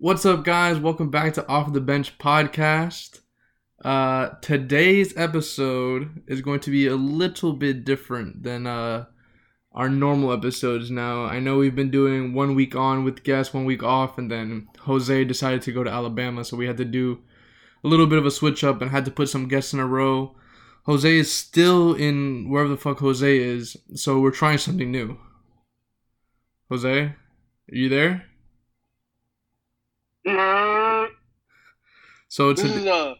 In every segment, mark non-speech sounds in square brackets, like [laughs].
What's up, guys? Welcome back to Off the Bench podcast. Uh, today's episode is going to be a little bit different than uh, our normal episodes. Now, I know we've been doing one week on with guests, one week off, and then Jose decided to go to Alabama, so we had to do a little bit of a switch up and had to put some guests in a row. Jose is still in wherever the fuck Jose is, so we're trying something new. Jose, are you there? So This today. is a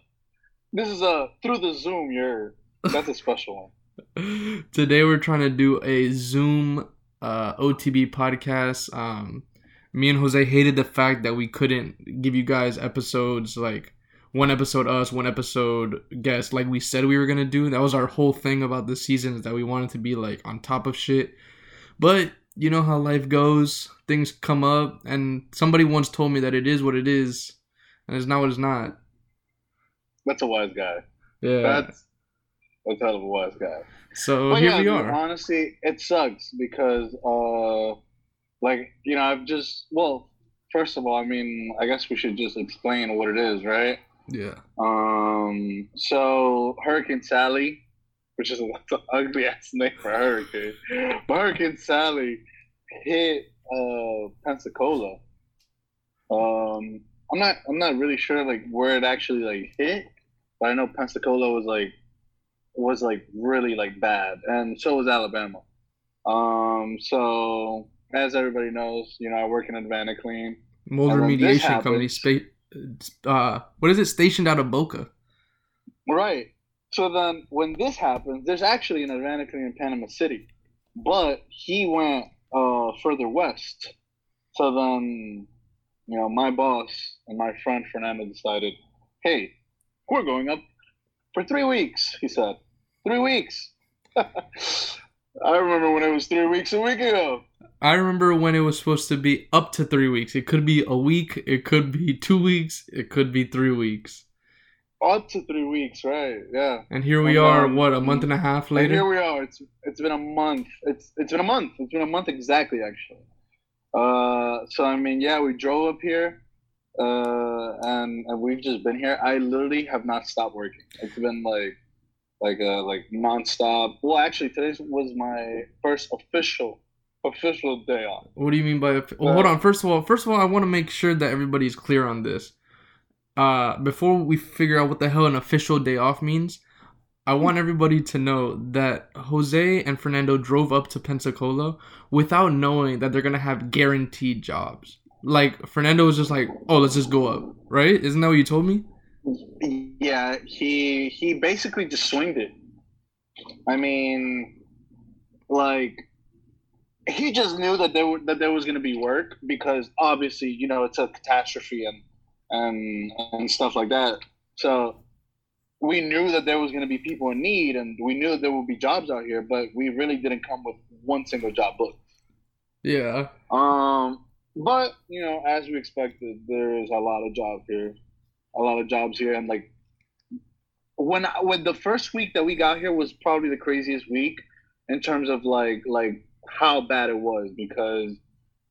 this is a through the Zoom. You're that's a special one. [laughs] Today we're trying to do a Zoom uh, OTB podcast. Um, me and Jose hated the fact that we couldn't give you guys episodes like one episode us, one episode guest, like we said we were gonna do. That was our whole thing about this season is that we wanted to be like on top of shit. But you know how life goes. Things come up, and somebody once told me that it is what it is, and it's not what it's not. That's a wise guy. Yeah. That's that's a hell of a wise guy. so But here yeah, we are. honestly, it sucks because uh, like you know, I've just well, first of all, I mean, I guess we should just explain what it is, right? Yeah. Um, so Hurricane Sally, which is a, that's an ugly ass name for hurricane, but Hurricane Sally hit uh, Pensacola. Um, I'm not I'm not really sure like where it actually like hit, but I know Pensacola was like was like really like bad, and so was Alabama. Um, so as everybody knows, you know, I work in AdvantaClean. Mold And when this remediation company, spa- uh, what is it? Stationed out of Boca. Right. So then, when this happens, there's actually an Atlantic in Panama City, but he went uh, further west. So then, you know, my boss and my friend Fernando decided, hey, we're going up for three weeks. He said, three weeks. [laughs] I remember when it was three weeks a week ago. I remember when it was supposed to be up to three weeks. It could be a week. It could be two weeks. It could be three weeks. Up to three weeks, right? Yeah. And here we are. um, What a month and a half later. here we are. It's it's been a month. It's it's been a month. It's been a month exactly, actually. Uh, so I mean, yeah, we drove up here, uh, and and we've just been here. I literally have not stopped working. It's been like like uh like nonstop. Well, actually, today was my first official official day off. What do you mean by? Well, hold on. First of all, first of all, I want to make sure that everybody's clear on this. Uh, before we figure out what the hell an official day off means, I want everybody to know that Jose and Fernando drove up to Pensacola without knowing that they're gonna have guaranteed jobs. Like Fernando was just like, "Oh, let's just go up," right? Isn't that what you told me? Yeah, he he basically just swinged it. I mean, like he just knew that there were, that there was to be work because obviously you know it's a catastrophe and and and stuff like that. So we knew that there was going to be people in need and we knew that there would be jobs out here, but we really didn't come with one single job booked. Yeah. Um, but you know, as we expected, there is a lot of jobs here, a lot of jobs here, and like when when the first week that we got here was probably the craziest week in terms of like like how bad it was because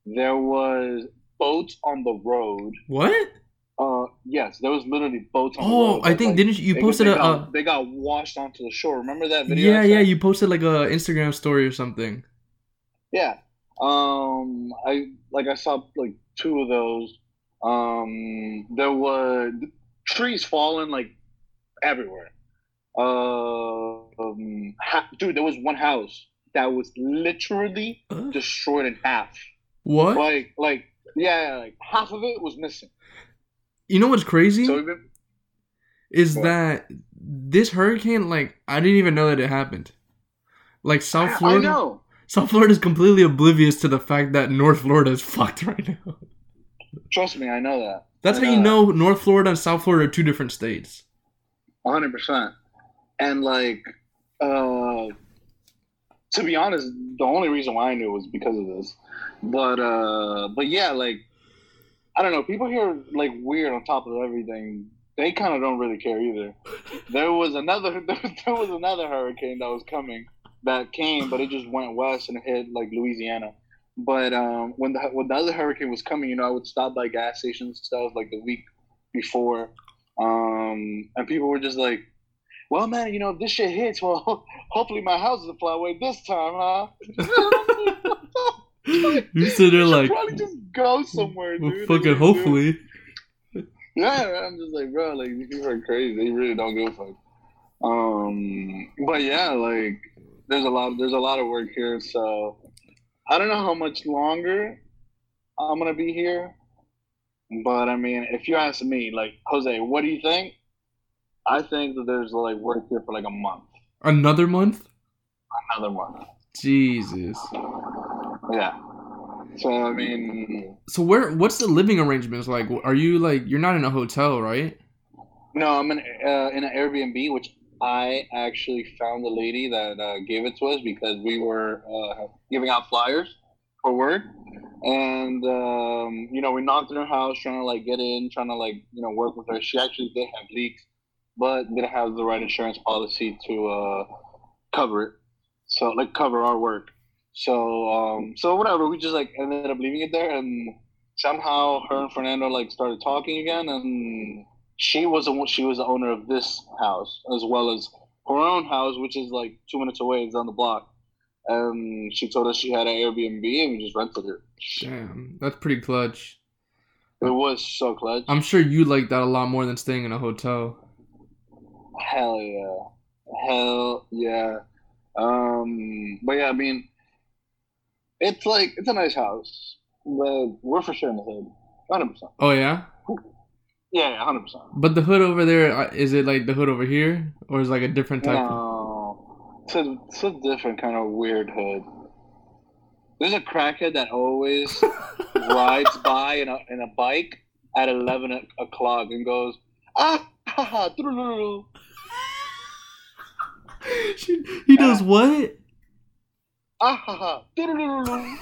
there was boats on the road. What? Uh, yes, there was literally boats on the Oh. I think like, didn't you, you posted they a? got, uh, they got washed onto the shore. Remember that video? yeah, yeah. You posted like a Instagram story or something. Yeah. Um, I like I saw like two of those. Um, there were trees falling like everywhere. Uh, um, ha- dude, there was one house that was literally Uh, destroyed in half. what? Like, like, yeah, like half of it was missing. You know what's crazy? So even is What? that this hurricane like I didn't even know that it happened. Like South I Florida, know. South Florida is completely oblivious to the fact that North Florida is [laughs] fucked right now. Trust me, I know that. That's I how you that. know North Florida and South Florida are two different states. hundred percent. And like, uh, to be honest, the only reason why I knew was because of this. But uh, but yeah, like, I don't know. People here like weird on top of everything. They kind of don't really care either. [laughs] There was another [laughs] there was another hurricane that was coming that came, but it just went west and hit like Louisiana. But um, when the when the other hurricane was coming, you know, I would stop by gas stations and stuff like the week before, um, and people were just like, "Well, man, you know, if this shit hits, well, [laughs] hopefully my house doesn't fly away this time, huh?" [laughs] you sit there should like, probably just go somewhere, well, dude. fucking Like, hopefully. Yeah, [laughs] I'm just like, bro, like these people are crazy. They really don't give a fuck. Um, but yeah, like there's a lot, there's a lot of work here. So I don't know how much longer I'm gonna be here, but I mean, if you ask me, like Jose, what do you think? I think that there's like work here for like a month, Another month? another month. Jesus. Yeah. So I mean, So where? What's the living arrangements like? Are you like you're not in a hotel, right? No, I'm in uh, in an Airbnb, which I actually found the lady that uh, gave it to us because we were uh, giving out flyers for work, and um, you know we knocked on her house trying to like get in, trying to like you know work with her. She actually did have leaks, but didn't have the right insurance policy to uh, cover it, so like cover our work. So um, so whatever, we just like ended up leaving it there, and somehow her and Fernando like started talking again, and she was the she was the owner of this house as well as her own house, which is like two minutes away. It's on the block. And she told us she had an Airbnb, and we just rented it. Damn, that's pretty clutch. It was so clutch. I'm sure you like that a lot more than staying in a hotel. Hell yeah, hell yeah. Um, but yeah, I mean, it's like it's a nice house, but we're for sure in the hood, hundred percent. Oh yeah, Yeah, hundred percent. but the hood over there uh, it like the hood over here, or is it like a different type? Of... No, it's a, it's a different kind of weird hood. There's a crackhead that always [laughs] rides by in a in a bike at eleven o'clock and goes ah ha ha doo-doo-doo-doo." [laughs] She- he does what? Ah ha ha doo-doo-doo-doo."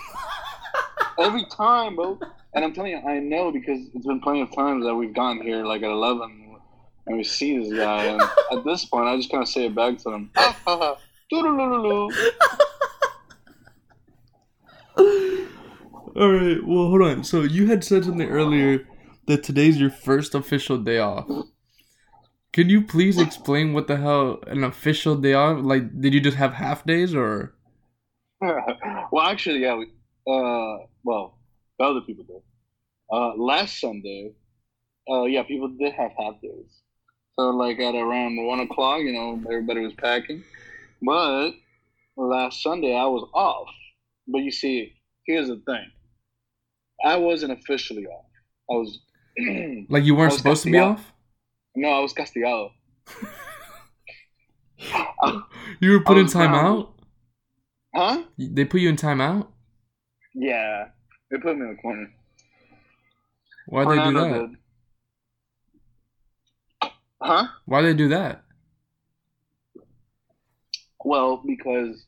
every time, bro. And I'm telling you, I know because it's been plenty of times that we've gotten here like at eleven and we see this guy. And at this point, I just kind of say it back to him. All right. Well, hold on. So you had said something earlier that today's your first official day off. Can you please explain what the hell an official day off? Like, did you just have half days or? [laughs] well, actually, yeah. We, uh, well, other people did. Uh, last Sunday, uh, yeah, people did have half days. So, like at around one o'clock, you know, everybody was packing. But last Sunday, I was off. But you see, here's the thing: I wasn't officially off. I was. [clears throat] Like you weren't supposed to be off? no, I was castigado. [laughs] You were put in was grounded. Huh? They put you in timeout? Yeah, they put me in the corner. Why'd they do that? did. Huh? Why'd they do that? Well, because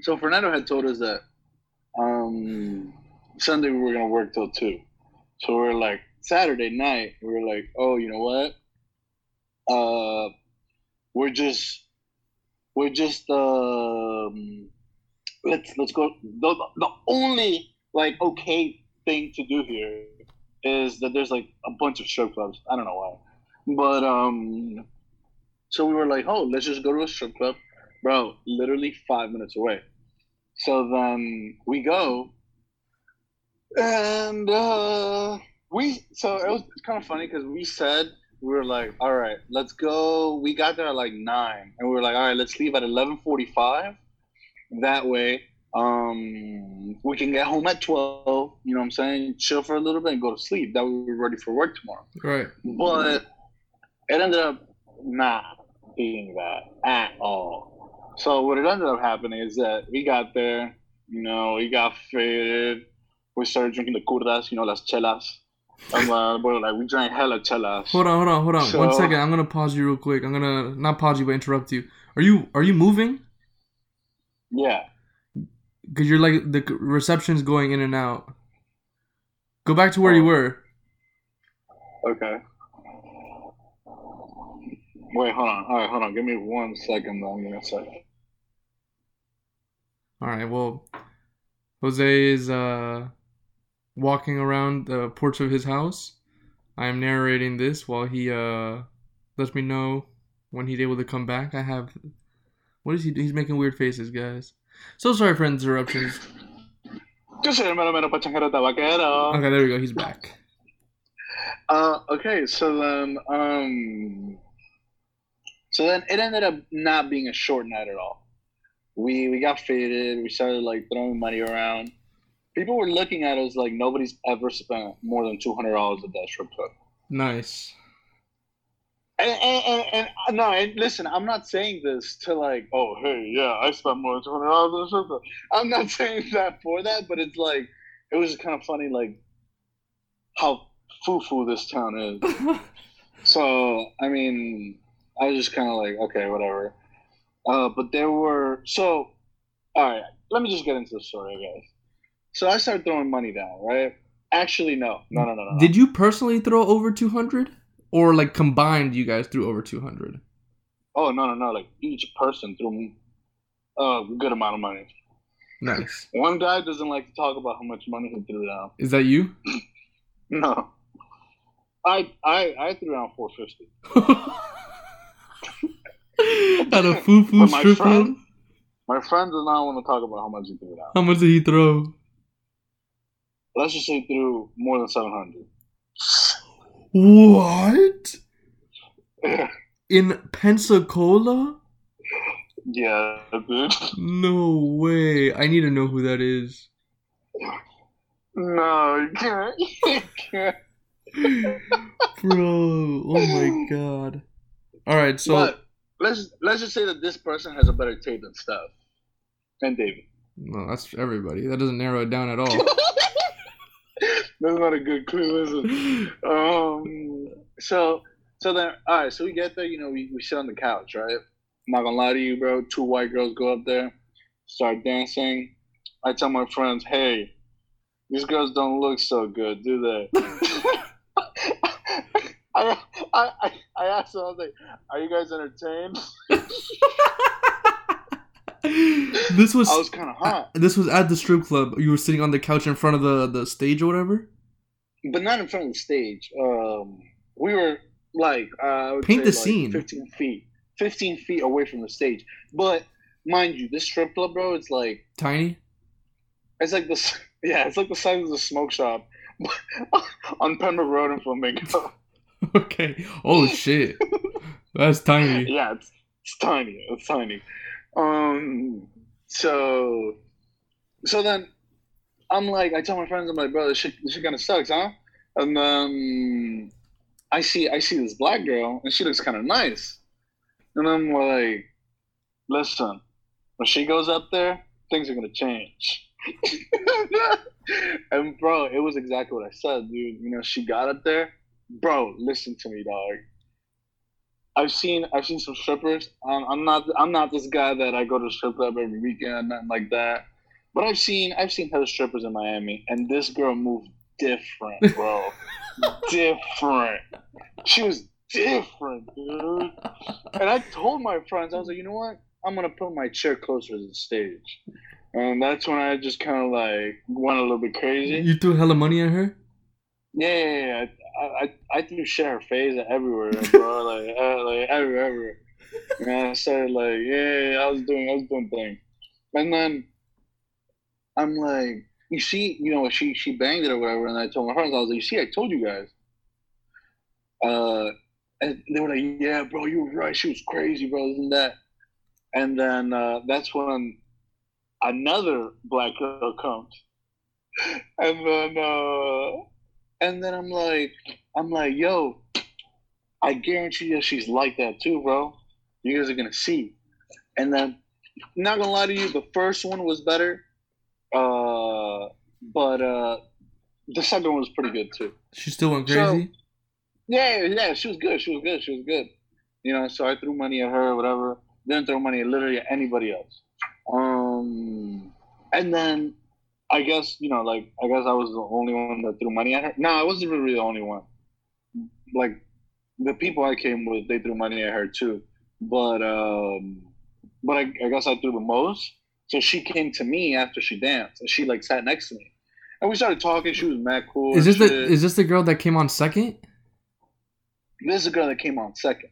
so Fernando had told us that um, Sunday we were gonna work till two. So we are like Saturday night, we were like, oh, you know what? Uh, we're just we're just um, let's let's go. The, the only like okay thing to do here is that there's like a bunch of strip clubs. I don't know why, but um, so we were like, oh, let's just go to a strip club, bro. Literally five minutes away. So then we go, and uh, we so it was kind of funny because we said we were like, all right, let's go. We got there at like nine, and we were like, all right, let's leave at eleven forty-five. That way, um, we can get home at twelve. You know what I'm saying? Chill for a little bit and go to sleep. That way we're ready for work tomorrow Right. but it ended up not being that at all. So what it ended up happening is that we got there, you know, we got faded. We started drinking the curdas, you know, las chelas. And uh, were like, we drank hella chelas. Hold on, hold on, hold on. One So- second. I'm gonna pause you real quick. I'm gonna not pause you, but interrupt you. Are you are you moving? Yeah. Cause you're like the reception's going in and out. Go back to where you Oh. were. Okay. Wait, hold on. All right, hold on. Give me one second. though. I'm gonna say. All right. Well, Jose is uh, walking around the porch of his house. I am narrating this while he uh, lets me know when he's able to come back. I have. What is he? Doing? He's making weird faces, guys. So sorry for interruptions. Yo soy el mero mero pachanguero tabaquero. Okay, there we go. He's back. Uh, okay, so then, um, so then it ended up not being a short night at all. We we got faded. We started like throwing money around. People were looking at us like nobody's ever spent more than two hundred dollars at that strip club. Nice. And, and, and, and no, and listen, I'm not saying this to like, oh hey, yeah, I spent more than two hundred dollars at a strip club. I'm not [laughs] saying that for that, but it's like it was kind of funny, like how foo foo this town is. [laughs] So I mean, I was just kind of like, okay, whatever. Uh, but there were so. All right, let me just get into the story, guys. So I started throwing money down, right? Actually, no, no, no, no, no. Did you personally throw over 200? Or like combined, you guys threw over 200? Oh no, no, no! Like each person threw a good amount of money. Nice. [laughs] One guy doesn't like to talk about how much money he threw down. Is that you? [laughs] No, I I I threw down four fifty. [laughs] At a foo foo strip club? My friend does not want to talk about how much he threw down. How much did he throw? Let's just say threw more than seven hundred. What? [laughs] In Pensacola? yeah, dude. No way. I need to know who that is. No, you can't. [laughs] You can't. Bro, oh my god. Alright, so but let's let's just say that this person has a better tape than Steph and David. no, that's everybody. That doesn't narrow it down at all. [laughs] That's not a good clue, is it? [laughs] Um. So so then, all right. So we get there. You know, we, we sit on the couch, right? I'm not gonna lie to you, bro. Two white girls go up there, start dancing. I tell my friends, hey, these girls don't look so good, do they? [laughs] [laughs] I, I, I, asked them, I was like, are you guys entertained? this was, I was kind of hot, this was at the strip club. You were sitting on the couch in front of the, the stage or whatever. But not in front of the stage. Um, we were like, uh, Paint the like, scene. 15 feet, 15 feet away from the stage. But mind you, this strip club, bro, it's like, Tiny. it's like this, [laughs] yeah, it's like the size of the smoke shop [laughs] on Pembroke Road in Flamingo. [laughs] Okay. Oh shit. That's tiny. yeah, it's, it's tiny. It's tiny. Um, so, so then I'm like, I tell my friends, I'm like, bro, this shit, this shit kind of sucks, huh? And then I see, I see this black girl, and she looks kind of nice. And I'm like, listen, when she goes up there, things are gonna change. [laughs] and bro, it was exactly what I said, dude. You know, she got up there, bro. Listen to me, dog. I've seen I've seen some strippers. Um, I'm not I'm not this guy that I go to strip club every weekend, nothing like that. But I've seen I've seen hella strippers in Miami, and this girl moved different, [laughs] bro. different. She was different, dude. And I told my friends, I was like, you know what? I'm gonna put my chair closer to the stage. And that's when I just kind of like went a little bit crazy. You threw hella money at her. Yeah, yeah, yeah. I, I, I threw shit at her face everywhere, bro. like, uh, like everywhere, everywhere. And I started like, yeah, yeah, I was doing, I was doing things. And then I'm like, you see, you know, she she banged it or whatever. And I told my friends, I was like, you see, I told you guys. Uh, and they were like, yeah, bro, you were right. She was crazy, bro, isn't that? And then uh, that's when another black girl comes. And then uh and then I'm like I'm like, yo, I guarantee you she's like that too, bro. You guys are gonna see. And then not gonna lie to you, the first one was better. Uh but uh the second one was pretty good too. She still went So- crazy. Yeah, yeah, she was good. She was good. She was good. You know, so I threw money at her, whatever. Didn't throw money at literally anybody else. Um, and then I guess you know, like I guess I was the only one that threw money at her. No, I wasn't really the only one. Like the people I came with, they threw money at her too. But um, but I, I guess I threw the most. So she came to me after she danced, and she like sat next to me, and we started talking. She was mad cool. Is this the is this the girl that came on second? This is the girl that came on second.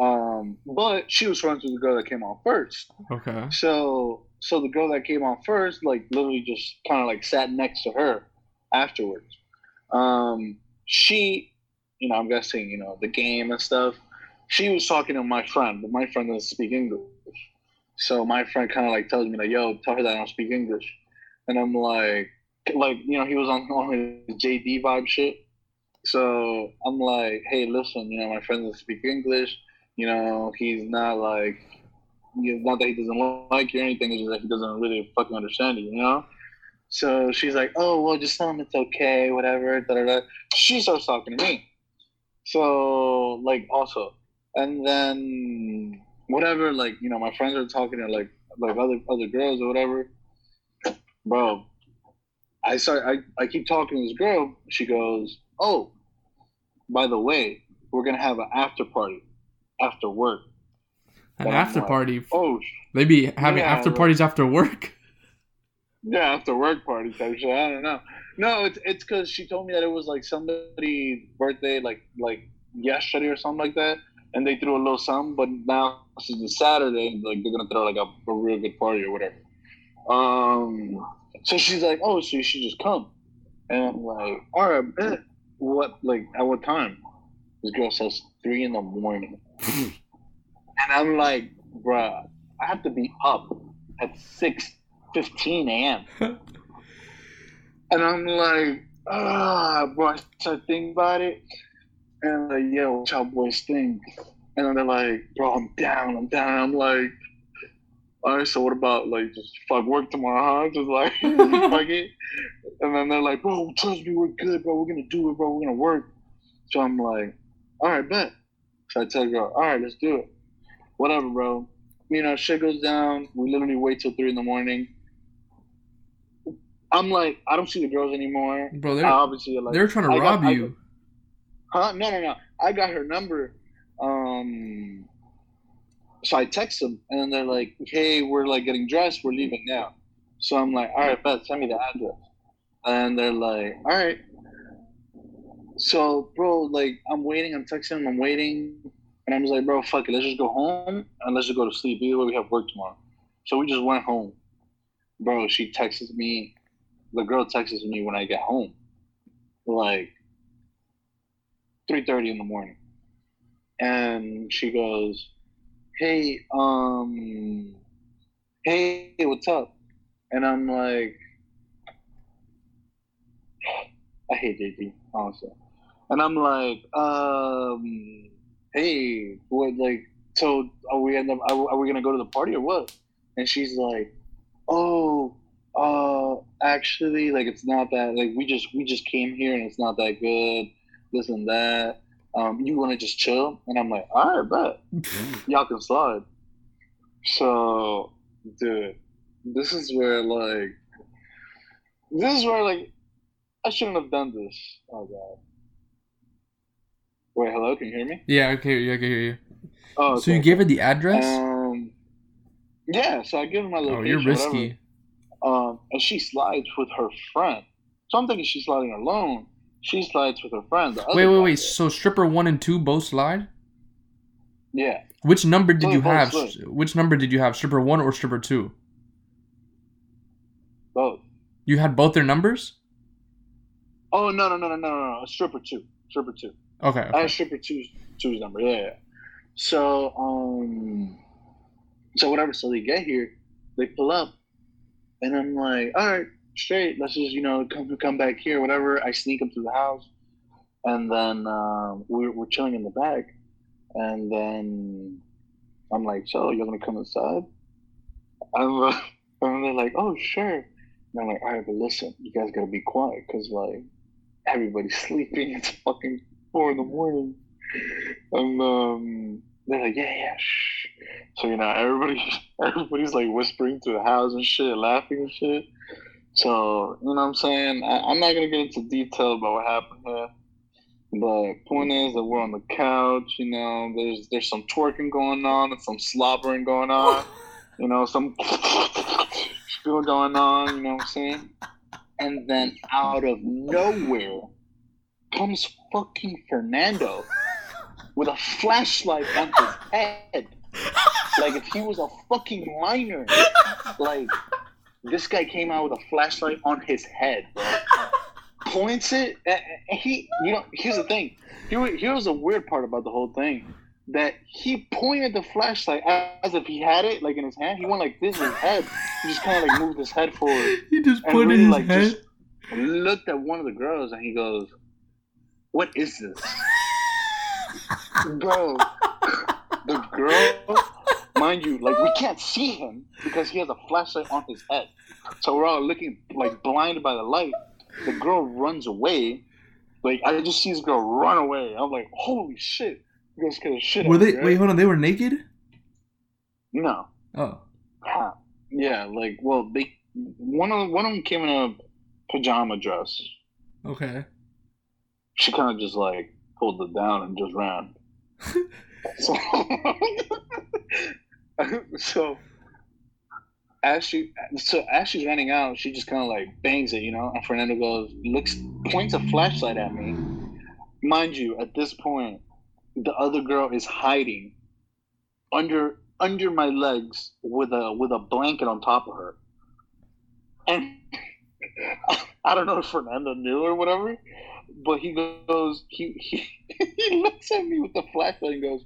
Um, but she was friends with the girl that came on first. Okay. So so the girl that came on first, like literally just kind of like sat next to her afterwards. Um, she, you know, I'm guessing, you know, the game and stuff. She was talking to my friend, but my friend doesn't speak English. So my friend kind of like tells me like, "Yo, tell her that I don't speak English," and I'm like, like you know, he was on [laughs] on his JD vibe shit. So I'm like, "Hey, listen, you know, my friend doesn't speak English. You know, he's not like know, not that he doesn't like you or anything, it's just that he doesn't really fucking understand you, you know? So she's like, oh, well, just tell him it's okay, whatever, da da da. She starts talking to me. So, like, also. And then, whatever, like, you know, my friends are talking to, like, like other other girls or whatever. Bro, I start, I, I keep talking to this girl. She goes, oh, by the way, we're going to have an after party after work. An And after like, party. Oh, They be having Yeah, after like- parties after work. [laughs] Yeah, after work party type shit. I don't know. No, it's it's because she told me that it was like somebody's birthday, like like yesterday or something like that, and they threw a little something. But now since it's Saturday, like they're gonna throw like a, a real good party or whatever. Um, so she's like, "Oh, so you should just come," and I'm like, "All right, bet. What like at what time?" This girl says three in the morning, [clears throat] and I'm like, "Bruh, I have to be up at six fifteen a.m." [laughs] And I'm like, ah, bro, I start thinking about it. And like, yo, what y'all boys think? And then they're like, bro, I'm down, I'm down. I'm like, all right, so what about like just fuck work tomorrow, huh? [laughs] Just like [laughs] fuck it. And then they're like, bro, trust me, we're good, bro. We're gonna do it, bro. We're gonna work. So I'm like, all right, bet. So I tell the girl, all right, let's do it. Whatever, bro. You know, shit goes down. We literally wait till three in the morning. I'm like, I don't see the girls anymore. Bro, they're obviously like they're trying to I got- rob I you. Huh? No, no, no. I got her number. Um, so I text them, and then they're like, "Hey, we're like getting dressed. We're leaving now." So I'm like, "All right, bet. Send me the address." And they're like, "All right." So, bro, like, I'm waiting. I'm texting them. I'm waiting, and I'm just like, "Bro, fuck it. Let's just go home and let's just go to sleep. Either way, we have work tomorrow." So we just went home. Bro, she texts me. The girl texts me when I get home, like three thirty in the morning, and she goes, "Hey, um, hey, what's up?" And I'm like, I hate JT, honestly. And I'm like, um, hey, what, like, so are we end up, are, are we gonna go to the party or what? And she's like, oh, uh, actually, like, it's not that, like, we just, we just came here and it's not that good, this and that. Um, you want to just chill? And I'm like, all right, bet. [laughs] Y'all can slide. So, dude, this is where, like, this is where, like, I shouldn't have done this. Oh, God. Wait, hello? Can you hear me? Yeah, I can hear you. I can hear you. Oh, So you gave her the address? Um, yeah, so I give her my location. oh, you're whatever. risky. Um, and she slides with her friend. So I'm thinking she's sliding alone. She slides with her friend. Wait, wait, wait. So stripper one and two both slide? Yeah. Which number did So you have? slid. Which number did you have? Stripper one or stripper two? Both. You had both their numbers? Oh no no no no no no! no. Stripper two. Stripper two. Okay. I okay. have stripper two's two's number. Yeah, yeah. So um, so whatever. So they get here, they pull up, and I'm like, all right, straight. Let's just you know come come back here, whatever. I sneak up to the house, and then um, we're we're chilling in the back, and then I'm like, so you're gonna come inside? I'm uh, and they're like, oh sure. And I'm like, all right, but listen, you guys gotta be quiet, cause like everybody's [laughs] sleeping. It's fucking four in the morning. And um, they're like, yeah, yeah, shh. So you know, everybody, [laughs] everybody's like whispering to the house and shit, laughing and shit. So you know what I'm saying? I, I'm not gonna get into detail about what happened here. But point is that we're on the couch. You know, there's there's some twerking going on and some slobbering going on. [laughs] you know, some spill going on, you know what I'm saying? And then out of nowhere comes fucking Fernando with a flashlight on his head. Like if he was a fucking miner. Like this guy came out with a flashlight on his head, bro. [laughs] Points it, and he, you know, here's the thing. Here, here's the weird part about the whole thing that he pointed the flashlight as if he had it like in his hand. He went like this in his head. He just kind of like moved his head forward. [laughs] He just put it really, in his like, head. just looked at one of the girls and he goes, "What is this, [laughs] bro?" the girl, mind you, like we can't see him because he has a flashlight on his head. So we're all looking like blinded by the light. The girl runs away. Like I just see this girl run away. I'm like, holy shit! You guys the shit Were they? me, right? Wait, hold on. They were naked. No. Oh, Huh. Yeah, like well, they one of one of them came in a pajama dress. okay. She kind of just like pulled it down and just ran. [laughs] so, [laughs] so as she so as she's running out, she just kind of like bangs it, you know. And Fernando goes, looks, points a flashlight at me. Mind you, at this point, the other girl is hiding under under my legs with a with a blanket on top of her. And [laughs] I don't know if Fernando knew or whatever, but he goes, he he, [laughs] he looks at me with the flashlight and goes,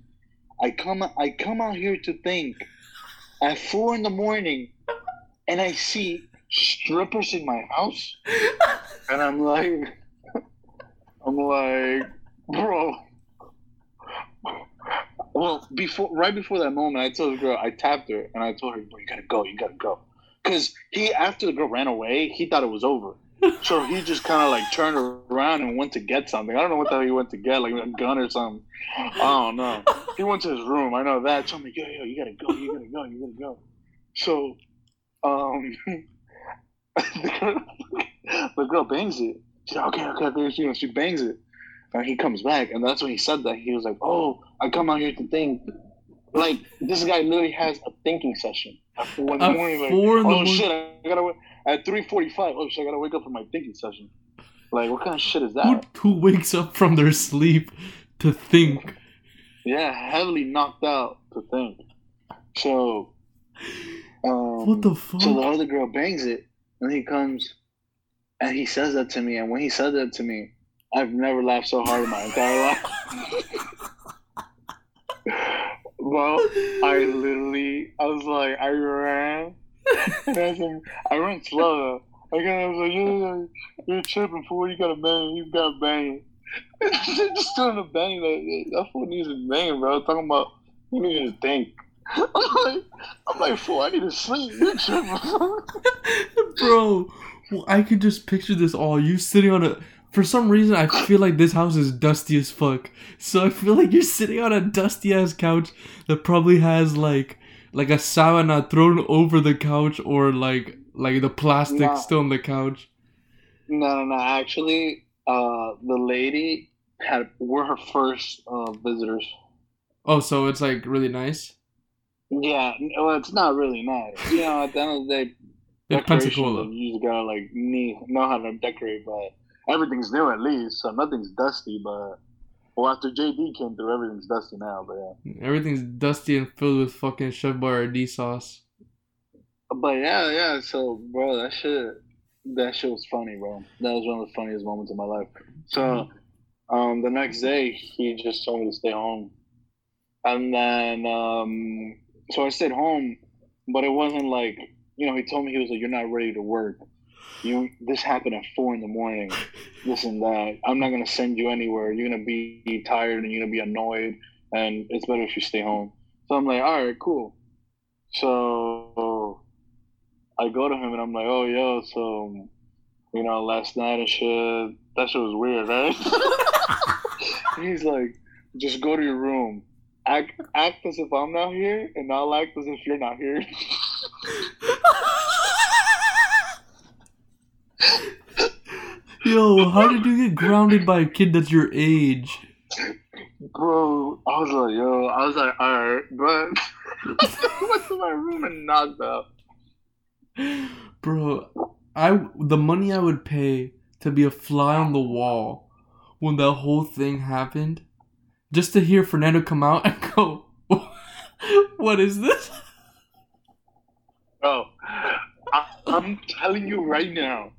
I come I come out here to think at four in the morning and I see strippers in my house and I'm like I'm like bro well before right before that moment I told the girl I tapped her and I told her bro you gotta go you gotta go because he after the girl ran away he thought it was over so he just kind of like turned around and went to get something. I don't know what the hell he went to get, like a gun or something. I don't know. He went to his room. I know that. So I'm like, yo, yo, you gotta go, you gotta go, you gotta go. So, um, [laughs] the, girl, the girl bangs it. She's like, okay, okay, okay. She, she bangs it. And he comes back, and that's when he said that. He was like, oh, I come out here to think. Like, this guy literally has a thinking session at four in the morning. Like, four in the oh, morning? shit, I gotta. At 3.45, oh shit, I gotta wake up for my thinking session. Like, what kind of shit is Who, that? who wakes up from their sleep to think? Yeah, heavily knocked out to think. So, um, What the fuck? so the other girl bangs it, and he comes, and he says that to me. And when he said that to me, I've never laughed so hard in my entire life. [laughs] Well, I literally, I was like, I ran, I, ran slow. though. I I was like, you're, you're tripping fool. You got a bang. You gotta bang. [laughs] Just doing the bang. Like, that fool needs a bang, bro. Talking about you need to think. [laughs] I'm like, I'm like, fool. I need to sleep. [laughs] Bro, well, I could just picture this all. You sitting on a. For some reason, I feel like this house is dusty as fuck. So I feel like you're sitting on a dusty ass couch that probably has like like a sauna thrown over the couch or like like the plastic Nah. still on the couch. No, no, no. Actually, uh, the lady had were her first uh, visitors. Oh, so it's like really nice. Yeah, well, it's not really nice. You know, at the end of the day, decorations, Pensacola. You just gotta like know how to decorate, but everything's new at least, so nothing's dusty. But well, after JD came through, everything's dusty now. But yeah, Everything's dusty and filled with fucking Chef Boyardee sauce. but yeah, yeah. So, bro, that shit, that shit was funny, bro. That was one of the funniest moments of my life. So, um, the next day, he just told me to stay home, and then um, so I stayed home, but it wasn't like you know. He told me he was like, "You're not ready to work. You this happened at four in the morning. This and that. I'm not gonna send you anywhere. You're gonna be tired and you're gonna be annoyed, and it's better if you stay home." So I'm like, "All right, cool." So I go to him and I'm like, "Oh, yo, so." You know, last night and shit. That shit was weird, right? [laughs] He's like, just go to your room. Act act as if I'm not here, and I'll act as if you're not here. [laughs] Yo, how did you get grounded by a kid that's your age? Bro, I was like, yo, I was like, alright, but [laughs] I went to my room and knocked out. Bro, I the money I would pay to be a fly on the wall when that whole thing happened, just to hear Fernando come out and go, [laughs] "What is this?" Bro, I, I'm telling you right now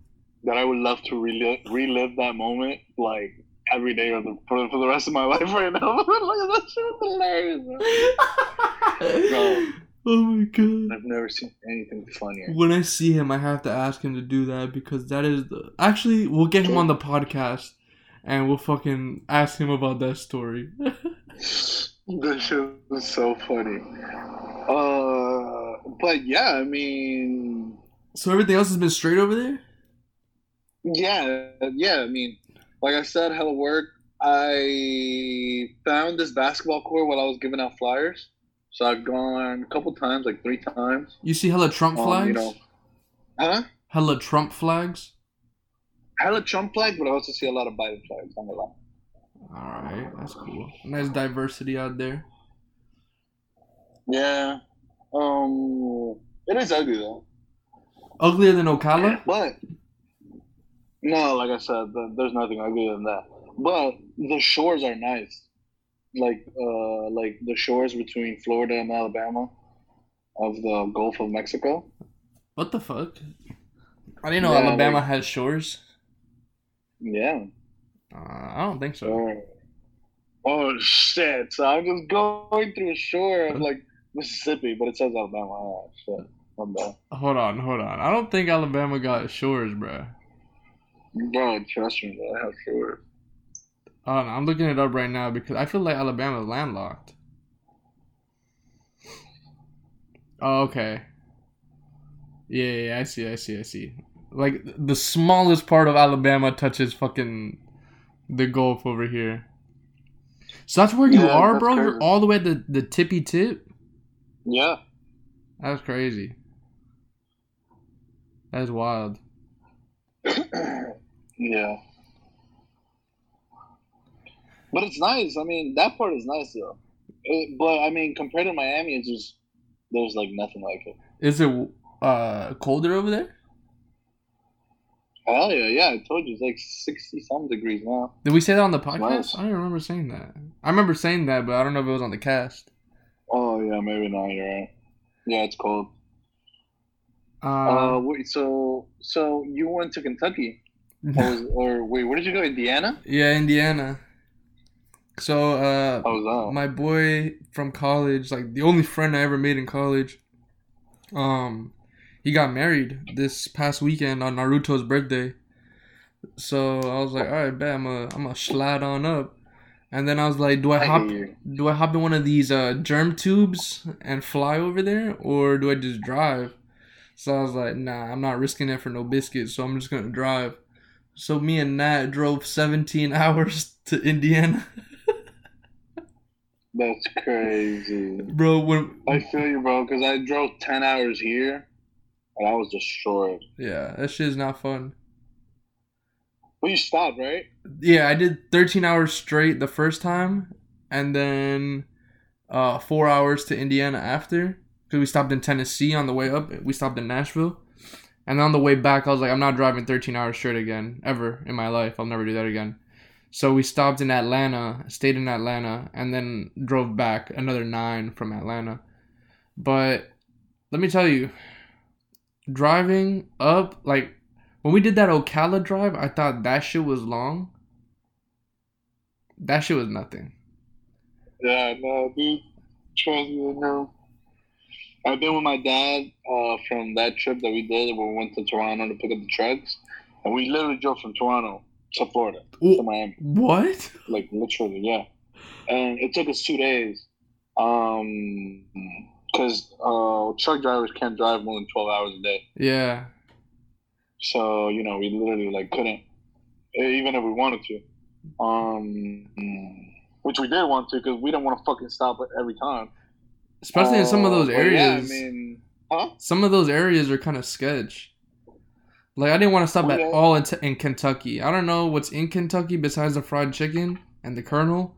that I would love to relive, relive that moment like every day of the, for, for the rest of my [laughs] life right now. [laughs] like, that shit hilarious. Bro. Oh my god. I've never seen anything funnier. When I see him, I have to ask him to do that because that is the. Actually, we'll get him on the podcast and we'll fucking ask him about that story. [laughs] That shit was so funny. Uh, but yeah, I mean, so everything else has been straight over there? yeah, yeah. I mean, like I said, hella work. I found this basketball court while I was giving out flyers. So I've gone a couple times, like three times. You see hella Trump Um, flags? you know, huh? Hella Trump flags? Hella Trump flag, but I also see a lot of Biden flags. I'm gonna lie. Alright, that's cool. Nice diversity out there. Yeah. Um, it is ugly though. Uglier than Ocala? [laughs] But no, like I said, th- there's nothing uglier than that. But the shores are nice, like uh, like the shores between Florida and Alabama, of the Gulf of Mexico. What the fuck? I didn't know Yeah, Alabama like- has shores. Yeah. Uh, I don't think so. Oh, oh shit! So I'm just going through a shore of like Mississippi, but it says Alabama. Oh, shit. Hold on, hold on. I don't think Alabama got shores, bruh. Bro, trust me, bro. I have shores. Hold on, I'm looking it up right now because I feel like Alabama's landlocked. Oh, okay. Yeah, yeah, I see, I see, I see. Like the smallest part of Alabama touches fucking the Gulf over here. So that's where you Yeah, are, bro. You're all the way at the the tippy tip. Yeah. That's crazy. That's wild. [clears throat] yeah. But it's nice. I mean, that part is nice though. It, but I mean, compared to Miami, it's just there's like nothing like it. Is it uh colder over there? Hell yeah, yeah! I told you it's like sixty some degrees now. Did we say that on the podcast? Nice. I don't remember saying that. I remember saying that, but I don't know if it was on the cast. Oh yeah, maybe not. You're right. Yeah, it's cold. Uh, Uh, wait. So, so you went to Kentucky, [laughs] or, was, or wait, where did you go? Indiana? yeah, Indiana. So, uh, that? my boy from college, like the only friend I ever made in college, um, he got married this past weekend on Naruto's birthday. So I was like, all right, bet I'm a I'm a slide on up, and then I was like, do I I hop do I hop in one of these uh, germ tubes and fly over there, or do I just drive? So I was like, nah, I'm not risking it for no biscuits, so I'm just gonna drive. So me and Nat drove 17 [laughs] hours to Indiana, That's crazy. bro. When I feel you, bro. Because I drove ten hours here, and I was destroyed. yeah, that shit is not fun. But you stopped, right? Yeah, I did 13 hours straight the first time, and then uh, four hours to Indiana after. Because we stopped in Tennessee on the way up. We stopped in Nashville. And on the way back, I was like, I'm not driving 13 hours straight again, ever in my life. I'll never do that again. So we stopped in Atlanta, stayed in Atlanta, and then drove back another nine from Atlanta. But let me tell you, driving up, like, when we did that Ocala drive, I thought that shit was long. That shit was nothing. Yeah, no, dude. Trust me, no. I've been with my dad uh, from that trip that we did where we went to Toronto to pick up the trucks. And we literally drove from Toronto to Florida, to Miami. what? Like, literally, yeah. And it took us two days. Um, because uh, truck drivers can't drive more than 12 hours a day. Yeah. So, you know, we literally, like, couldn't, even if we wanted to. Um, which we did want to because we didn't want to fucking stop every time. Especially in some of Uh, those areas. Yeah, I mean, huh? some of those areas are kind of sketch. Like I didn't want to stop at all in, in Kentucky. I don't know what's in Kentucky besides the fried chicken and the Colonel,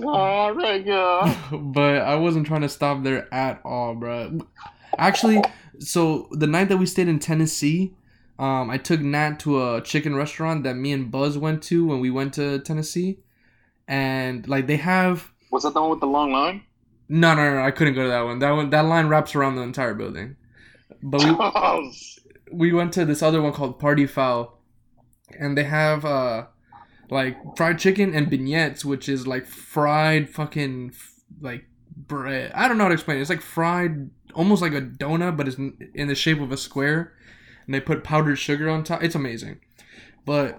Oh my god. but I wasn't trying to stop there at all, bro. Actually, so the night that we stayed in Tennessee, um, I took Nat to a chicken restaurant that me and Buzz went to when we went to Tennessee, and like they have. Was that the one with the long line? No, no, no, I couldn't go to that one. That one, that line wraps around the entire building. But we [laughs] Oh, we went to this other one called Party Foul, and they have uh like fried chicken and beignets, which is like fried fucking like bread. I don't know how to explain it. It's like fried, almost like a donut, but it's in the shape of a square, and they put powdered sugar on top. It's amazing, but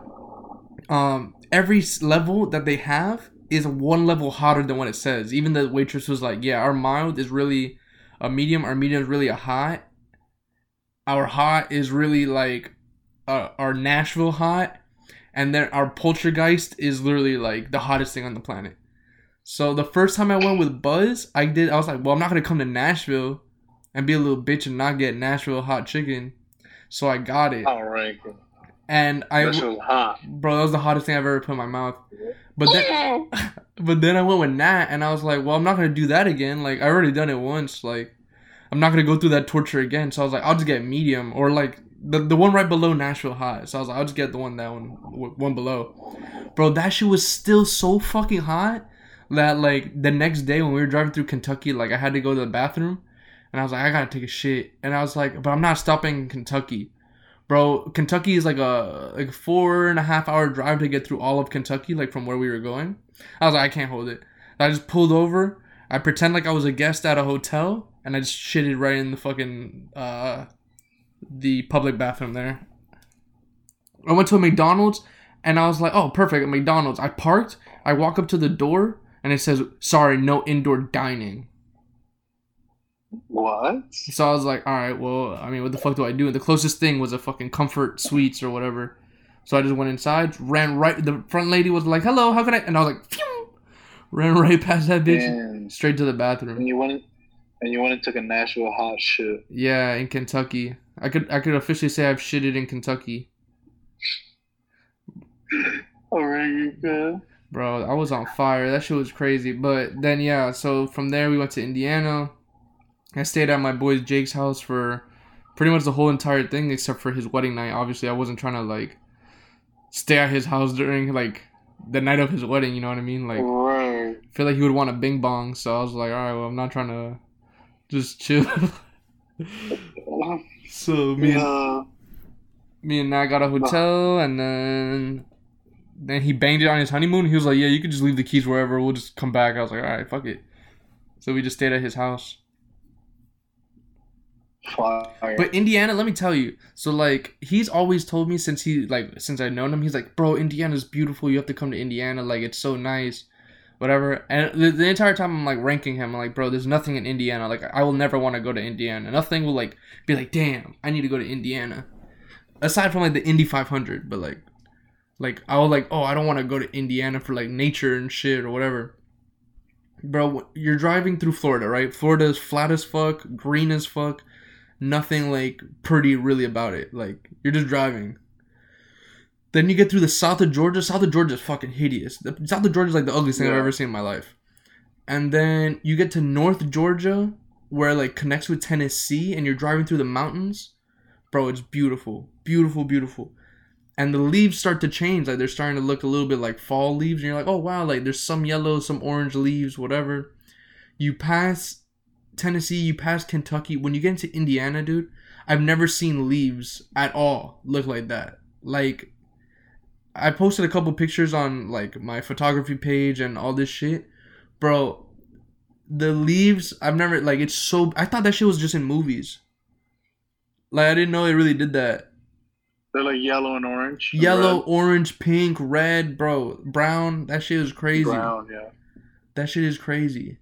um every level that they have is one level hotter than what it says. Even the waitress was like, "Yeah, our mild is really a medium. Our medium is really a hot. Our hot is really like uh, our Nashville hot, and then our Poltergeist is literally like the hottest thing on the planet." So the first time I went with Buzz, I did. I was like, "Well, I'm not gonna come to Nashville and be a little bitch and not get Nashville hot chicken." So I got it, all right. and I That shit was hot. bro, that was the hottest thing I've ever put in my mouth. But then, [laughs] but then I went with Nat, and I was like, well, I'm not gonna do that again. Like I already done it once. Like I'm not gonna go through that torture again. So I was like, I'll just get medium or like the the one right below Nashville hot. So I was like, I'll just get the one that one one below. Bro, that shit was still so fucking hot that like the next day when we were driving through Kentucky, like I had to go to the bathroom, and I was like, I gotta take a shit, and I was like, but I'm not stopping in Kentucky bro kentucky is like a like four and a half hour drive to get through all of kentucky like from where we were going i was like i can't hold it i just pulled over i pretend like i was a guest at a hotel and i just shitted right in the fucking uh the public bathroom there i went to a mcdonald's and i was like oh perfect at mcdonald's i parked i walk up to the door and it says sorry no indoor dining What? so I was like, all right, well, I mean, what the fuck do I do? And the closest thing was a fucking comfort suites or whatever. So I just went inside, ran right. The front lady was like, hello, how can I? And I was like, Phew! ran [laughs] right past that bitch, straight to the bathroom. and you went and you went and took a Nashville hot shit. Yeah, in Kentucky. I could I could officially say I've shitted in Kentucky, [laughs] All right, good. bro. I was on fire. That shit was crazy. But then yeah, so from there we went to Indiana. I stayed at my boy Jake's house for pretty much the whole entire thing except for his wedding night. Obviously, I wasn't trying to like stay at his house during like the night of his wedding. You know what I mean? Like, Right. I feel like he would want a bing bong. So I was like, all right, well, I'm not trying to just chill. [laughs] so me and me and Nat got a hotel, and then then he banged it on his honeymoon. He was like, "Yeah, you could just leave the keys wherever. We'll just come back." I was like, "All right, fuck it." So we just stayed at his house. Fire. But Indiana, let me tell you. So like he's always told me since he like since I've known him, he's like, "Bro, Indiana's beautiful. You have to come to Indiana. Like it's so nice." Whatever, and the, the entire time I'm like ranking him. I'm like, bro, there's nothing in Indiana. Like, I will never want to go to Indiana. Nothing will like be like, damn, I need to go to Indiana. Aside from like the Indy 500, but like, like I was like, oh, I don't want to go to Indiana for like nature and shit or whatever. Bro, you're driving through Florida, right? Florida's flat as fuck, green as fuck, nothing like pretty really about it. Like you're just driving. Then you get through the south of Georgia. South of Georgia is fucking hideous. The south of Georgia is like the ugliest thing I've ever seen in my life. And then you get to North Georgia, where it, like connects with Tennessee, and you're driving through the mountains. Bro, it's beautiful, beautiful, beautiful. And the leaves start to change. Like they're starting to look a little bit like fall leaves, and you're like, oh wow, like there's some yellow, some orange leaves, whatever. You pass Tennessee, you pass Kentucky. When you get into Indiana, dude, I've never seen leaves at all look like that. Like, I posted a couple pictures on like my photography page and all this shit, bro. The leaves, I've never like. It's so. I thought that shit was just in movies. Like I didn't know it really did that. They're like yellow and orange. Yellow, red, orange, pink, red, bro, brown. That shit is crazy. brown. Yeah. That shit is crazy.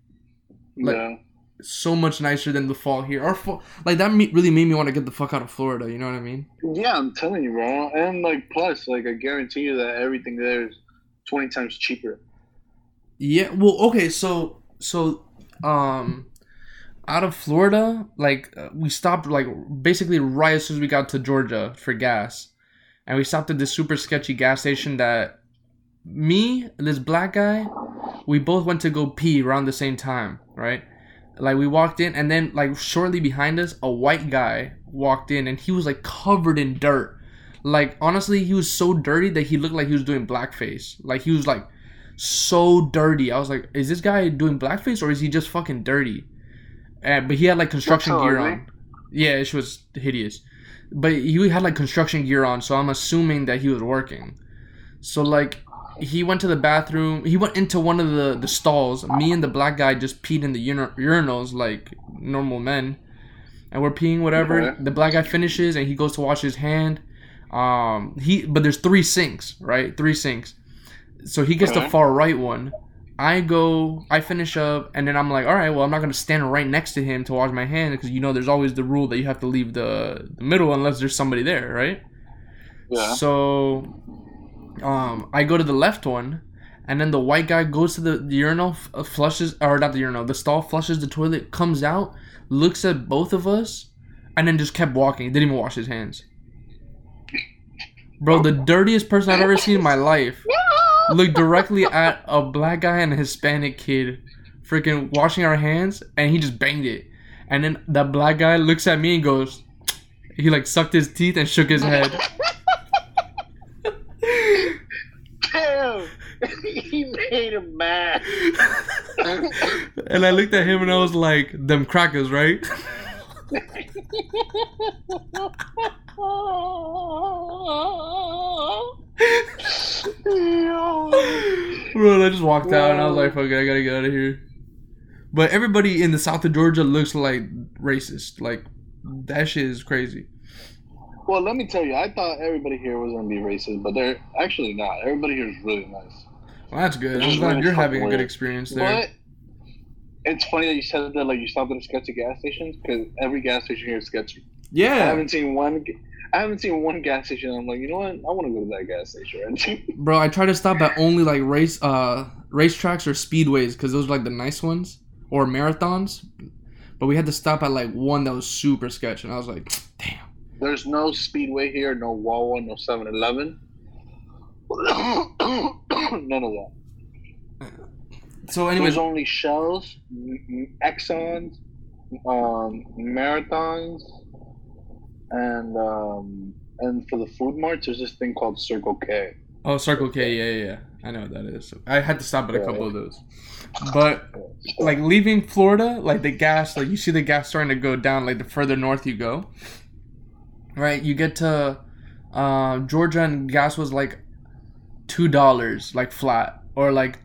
Like- yeah. So much nicer than the fall here. Our fall, like that, me- really made me want to get the fuck out of Florida. You know what I mean? Yeah, I'm telling you, bro. And like, plus, like, I guarantee you that everything there is twenty times cheaper. Yeah. Well, okay. So, so, um, out of Florida, like uh, we stopped like basically right as soon as we got to Georgia for gas, and we stopped at this super sketchy gas station that me, this black guy, we both went to go pee around the same time, right? Like we walked in, and then like shortly behind us, a white guy walked in, and he was like covered in dirt. Like honestly, he was so dirty that he looked like he was doing blackface. Like he was like so dirty. I was like, is this guy doing blackface or is he just fucking dirty? And but he had like construction so gear ugly. on. Yeah, it was hideous. But he had like construction gear on, so I'm assuming that he was working. So like he went to the bathroom. He went into one of the the stalls. Me and the black guy just peed in the ur- urinals like normal men, and we're peeing whatever. The black guy finishes and he goes to wash his hand. Um, he but there's three sinks, right? Three sinks. So he gets the far right one. I go, I finish up, and then I'm like, all right, well, I'm not gonna stand right next to him to wash my hand because you know there's always the rule that you have to leave the, the middle unless there's somebody there, right? Yeah. So, um, I go to the left one, and then the white guy goes to the, the urinal, f- uh, flushes, or not the urinal, the stall, flushes the toilet, comes out, looks at both of us, and then just kept walking. Didn't even wash his hands. Bro, the dirtiest person I've ever seen in my life looked directly at a black guy and a Hispanic kid freaking washing our hands, and he just banged it. And then that black guy looks at me and goes, he like sucked his teeth and shook his head. [laughs] Damn. [laughs] he made him mad. [laughs] and I looked at him and I was like, them crackers, right? [laughs] Bro, I just walked out and I was like, fuck it, I gotta get out of here. But everybody in the south of Georgia looks like racist. Like, that shit is crazy. Well, let me tell you, I thought everybody here was gonna be racist, but they're actually not. Everybody here is really nice. Well, that's good. I'm glad you're having a good experience there. But it's funny that you said that like you stopped at a sketchy gas stations because every gas station here is sketchy. Yeah. I haven't seen one. I haven't seen one gas station. I'm like, you know what? I want to go to that gas station. [laughs] Bro, I try to stop at only like race uh RaceTracs or speedways because those are like the nice ones or marathons. But we had to stop at like one that was super sketchy, and I was like, damn. There's no Speedway here, no Wawa, no 7-Eleven. [coughs] None of that. So, anyways, There's only Shells, Exxons, um, Marathons, and um, and for the food marts, there's this thing called Circle K. oh Circle K, yeah, yeah, yeah, I know what that is. I had to stop at a couple of those, but like leaving Florida, like the gas, like you see the gas starting to go down, like the further north you go. Right, you get to uh, Georgia, and gas was like two dollars, like flat, or like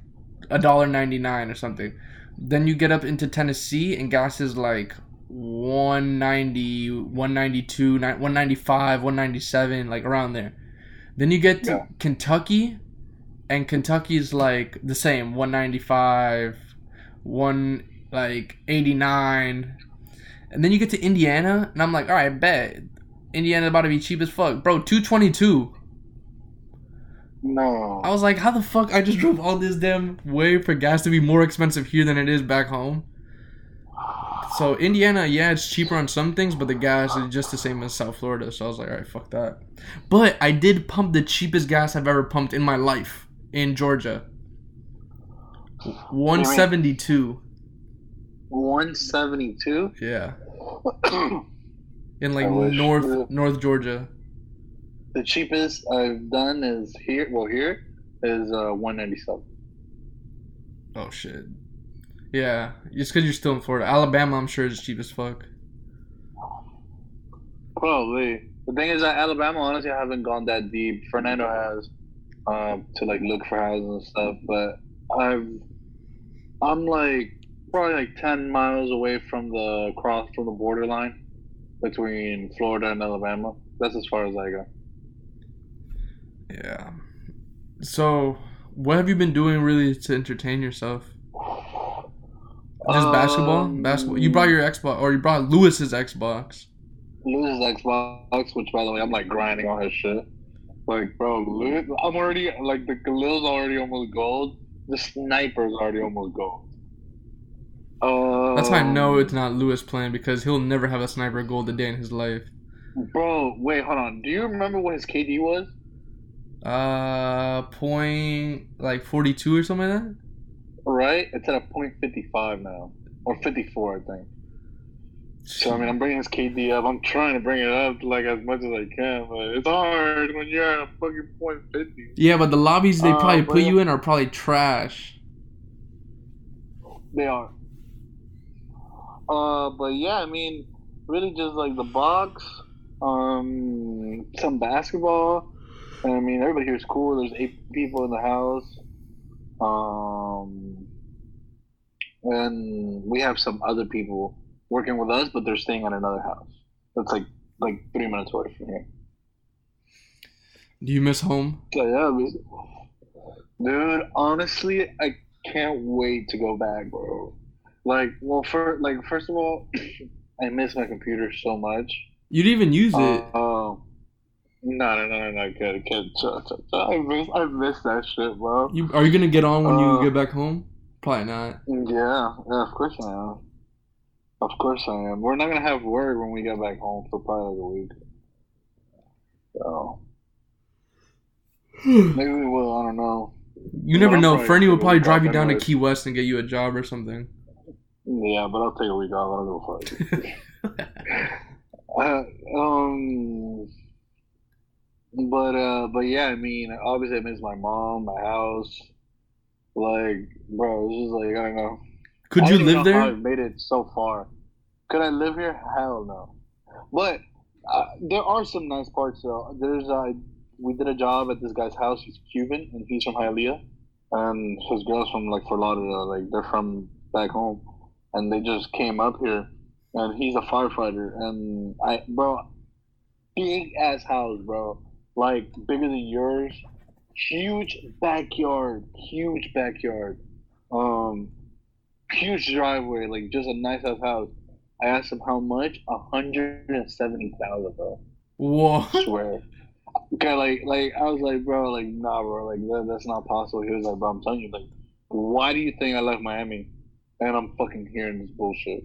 a dollar ninety nine or something. Then you get up into Tennessee, and gas is like 190, 192, 195, 197, like around there. Then you get to Yeah. Kentucky, and Kentucky's like the same, 195, one like 89. And then you get to Indiana, and I'm like, all right, bet. Indiana about to be cheap as fuck. Bro, 222. No. I was like, how the fuck I just drove all this damn way for gas to be more expensive here than it is back home? So Indiana, yeah, it's cheaper on some things, but the gas is just the same as South Florida. So I was like, all right, fuck that. But I did pump the cheapest gas I've ever pumped in my life in Georgia. 172. 172. Yeah. [clears throat] In like. North North Georgia. the cheapest I've done is here. Well, here is uh, 197. Oh shit. Yeah, just because you're still in Florida. Alabama, I'm sure is cheap as fuck. Probably. The thing is that Alabama, honestly, I haven't gone that deep. Fernando has um, to like look for houses and stuff, but I've I'm like probably like 10 miles away from the cross from the borderline between Florida and Alabama. That's as far as I go. Yeah. So, what have you been doing really to entertain yourself? Just basketball? Um, Basketball. You brought your Xbox, or you brought Lewis's Xbox. Lewis's Xbox, which by the way, I'm like grinding on his shit. Like, bro, Lewis, I'm already like the Galil's already almost gold. The sniper's already almost gold. Um, That's how I know it's not Lewis playing because he'll never have a sniper gold a day in his life. Bro, wait, hold on. Do you remember what his KD was? Uh, point like 42 or something like that. right? It's at a point fifty five now, or fifty four, I think. So I mean, I'm bringing his KD up. I'm trying to bring it up like as much as I can, but it's hard when you're at a fucking point fifty. Yeah, but the lobbies they Uh, probably but put you in are probably trash. They are. Uh, but yeah, I mean, really just like the box, um, some basketball. And I mean, everybody here is cool. There's eight people in the house. Um, and we have some other people working with us, but they're staying at another house. That's like like three minutes away from here. Do you miss home? So yeah, I mean, dude. Honestly, I can't wait to go back, bro. Like, well, for like, first of all, [clears throat] I miss my computer so much. You didn't even use it. Oh, no, no, no, no, no, kid, kid, chill, chill, chill. I miss, I miss that shit, bro. You are you gonna get on when you uh, get back home? Probably not. Yeah, yeah, of course I am. Of course I am. We're not gonna have work when we get back home for probably like a week. So [sighs] maybe we will. I don't know. You never know. Fernie will probably drive you down to. Key West and get you a job or something. Yeah, but I'll take a week off. I don't give a fuck. [laughs] Uh, um, but uh, but yeah, I mean, obviously I miss my mom, my house. Like, bro, it's just like I don't know. Could you live there? I made it so far. Could I live here? Hell no. But uh, there are some nice parts though. There's uh, we did a job at this guy's house. He's Cuban and he's from Hialeah, and his girl's from like Fort Lauderdale. Like they're from back home, and they just came up here. And he's a firefighter, and I, bro, big ass house, bro, like bigger than yours, huge backyard, huge backyard, um, huge driveway, like just a nice ass house. I asked him how much, a hundred and seventy thousand, bro. Whoa. I swear. Okay, like, like I was like, bro, like, nah, bro, like that, that's not possible. He was like, bro, I'm telling you, like, why do you think I left Miami, and I'm fucking hearing this bullshit?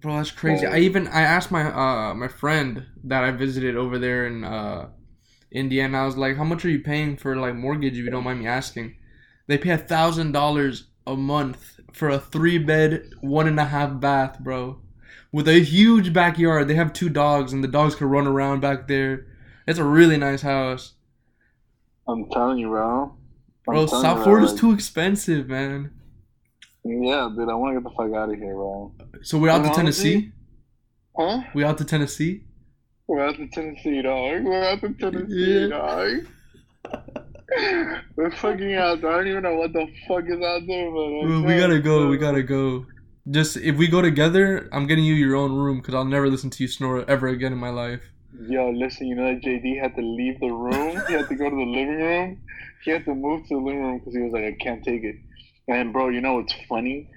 Bro, that's crazy. I even I asked my uh my friend that I visited over there in uh Indiana. I was like, "How much are you paying for like mortgage? If you don't mind me asking." They pay a thousand dollars a month for a three bed, one and a half bath, bro, with a huge backyard. They have two dogs, and the dogs can run around back there. It's a really nice house, I'm telling you, bro. I'm bro. South Florida's like, too expensive, man. Yeah, dude, I want to get the fuck out of here, bro. So we're out to Tennessee. Huh? We out to Tennessee. We're out to Tennessee, dog. We're out to Tennessee, Yeah. dog. [laughs] We're fucking out. there. I don't even know what the fuck is out there, but Bro, we gotta go. We gotta go. Just if we go together, I'm getting you your own room because I'll never listen to you snore ever again in my life. Yo, listen, you know that JD had to leave the room. he had to go to the living room. He had to move to the living room because he was like, I can't take it. And bro, you know it's funny?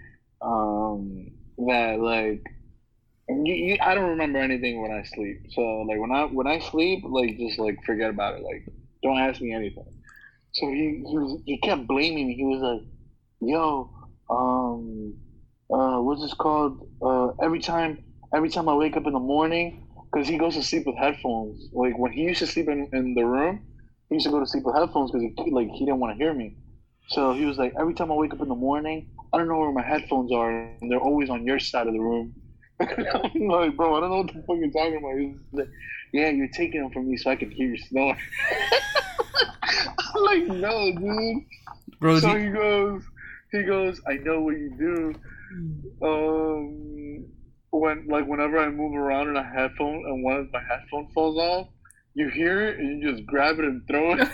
Um, that like, you, you, I don't remember anything when I sleep. So like when I when I sleep, like just like forget about it. Like don't ask me anything. So he he was he kept blaming me. He was like, Yo, um, uh, what's this called? Uh, every time every time I wake up in the morning because he goes to sleep with headphones. Like when he used to sleep in, in the room, he used to go to sleep with headphones because he like he didn't want to hear me. So he was like, every time I wake up in the morning, I don't know where my headphones are, and they're always on your side of the room. [laughs] I'm like, bro, I don't know what the fuck you're talking about. He's like, yeah, you're taking them from me so I can hear you snore. [laughs] I'm like, no, dude. Bro, so he- he goes, he goes, I know what you do. Um, when like whenever I move around in a headphone and one of my headphone falls off, you hear it and you just grab it and throw it. [laughs]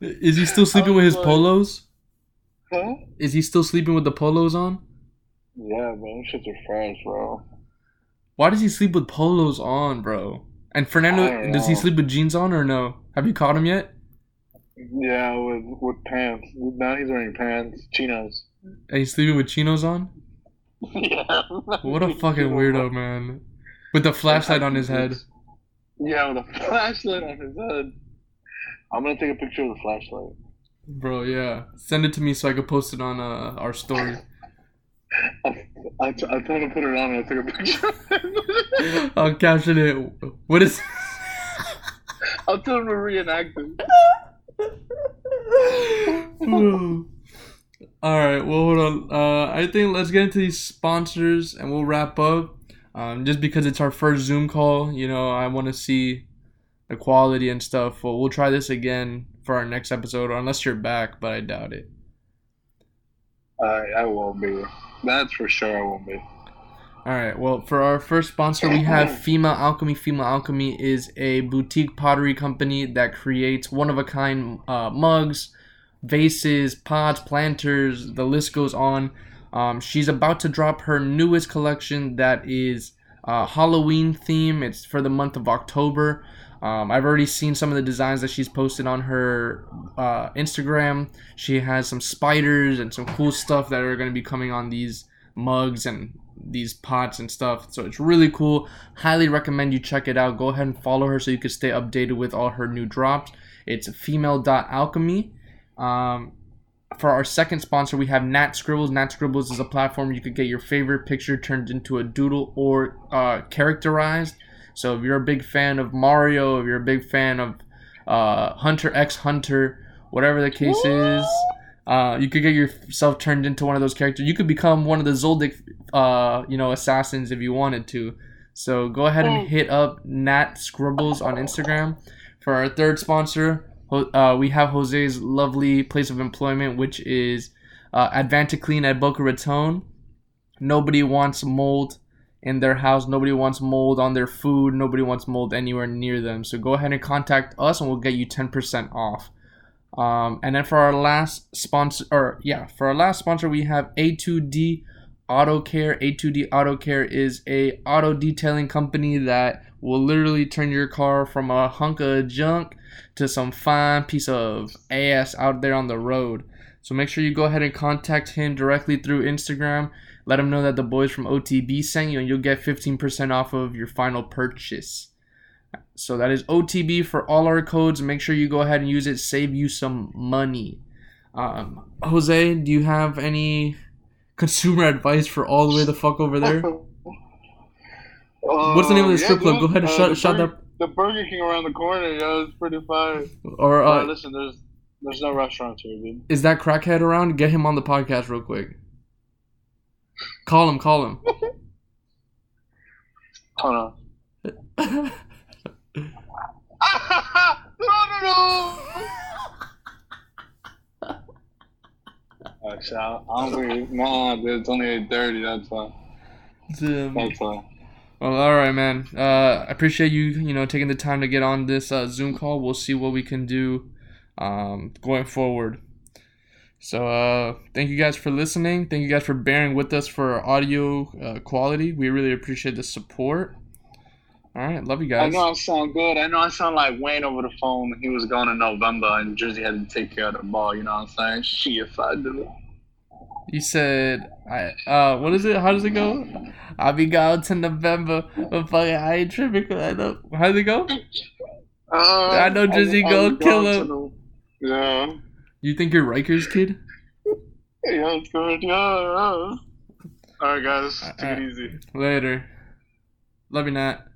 is he still sleeping with his like- polos? huh? Is he still sleeping with the polos on? Yeah, man, shits are fresh, bro. Why does he sleep with polos on, bro? And Fernando, does he sleep with jeans on or no? Have you caught him yet? Yeah, with with pants. Now he's wearing pants, chinos. And he's sleeping with chinos on? yeah. What a fucking weirdo, man. With the flashlight on his head. Yeah, with a [laughs] flashlight on his head. I'm gonna take a picture of the flashlight. Bro, yeah. Send it to me so I could post it on uh, our story. [laughs] I, I, t- I told him to put it on and I took a picture. [laughs] I'll caption it. What is. [laughs] I'll tell him to reenact it. All right. Well, hold on. Uh, I think let's get into these sponsors and we'll wrap up. Um, just because it's our first Zoom call, you know, I want to see the quality and stuff. Well, we'll try this again for our next episode, unless you're back, but I doubt it. I I won't be. That's for sure. I won't be. All right. Well, for our first sponsor, we have FEMA Alchemy. FEMA Alchemy is a boutique pottery company that creates one of a kind uh, mugs, vases, pots, planters. The list goes on. Um, she's about to drop her newest collection that is uh, Halloween theme. It's for the month of October. Um, I've already seen some of the designs that she's posted on her uh, Instagram. She has some spiders and some cool stuff that are going to be coming on these mugs and these pots and stuff. So it's really cool. Highly recommend you check it out. Go ahead and follow her so you can stay updated with all her new drops. It's female.alchemy. Um, for our second sponsor, we have Nat Scribbles. Nat Scribbles is a platform you could get your favorite picture turned into a doodle or uh, characterized. So if you're a big fan of Mario, if you're a big fan of uh, Hunter x Hunter, whatever the case is, uh, you could get yourself turned into one of those characters. You could become one of the Zoldyck, uh, you know, assassins if you wanted to. So go ahead and hit up Nat Scribbles on Instagram. For our third sponsor, uh, we have Jose's lovely place of employment, which is uh, AdvantaClean at Boca Raton. Nobody wants mold in their house. Nobody wants mold on their food. Nobody wants mold anywhere near them. So go ahead and contact us, and we'll get you ten percent off. Um, and then for our last sponsor, or yeah, for our last sponsor, we have A2D Auto Care. A2D Auto Care is a auto detailing company that will literally turn your car from a hunk of junk to some fine piece of ass out there on the road. So make sure you go ahead and contact him directly through Instagram. Let them know that the boys from OTB sent you, and you'll get 15% off of your final purchase. So that is OTB for all our codes. Make sure you go ahead and use it. Save you some money. Um, Jose, do you have any [laughs] consumer advice for all the way the fuck over there? [laughs] What's the name of the Uh, strip club? Go ahead and uh, shut shut that. The Burger King around the corner, yeah, it's pretty fire. Or Uh, uh, listen, there's there's no restaurants here, dude. is that crackhead around? Get him on the podcast real quick. Call him. Call him. Hold on. [laughs] no, no, no. Actually, I- I'm hungry. Nah, dude, it's only eight thirty. That's why. Um, That's why. Well, all right, man. Uh, I appreciate you, you know, taking the time to get on this uh, Zoom call. We'll see what we can do um, going forward. So, uh, thank you guys for listening. Thank you guys for bearing with us for our audio uh, quality. We really appreciate the support. All right, love you guys. I know I sound good. I know I sound like Wayne over the phone. He was going in November, and Jersey had to take care of the ball. You know what I'm saying? [laughs] Shit, if I do. You said, I uh, what is it? How does it go? I'll be gone to November, but fuck I ain't tripping 'cause I know. How does it go? Uh, I know gonna I'm kill him. the- Yeah. You think you're Rikers kid? Yeah, it's good. Yeah. All right, guys. Take it easy. Later. Love you, Nat.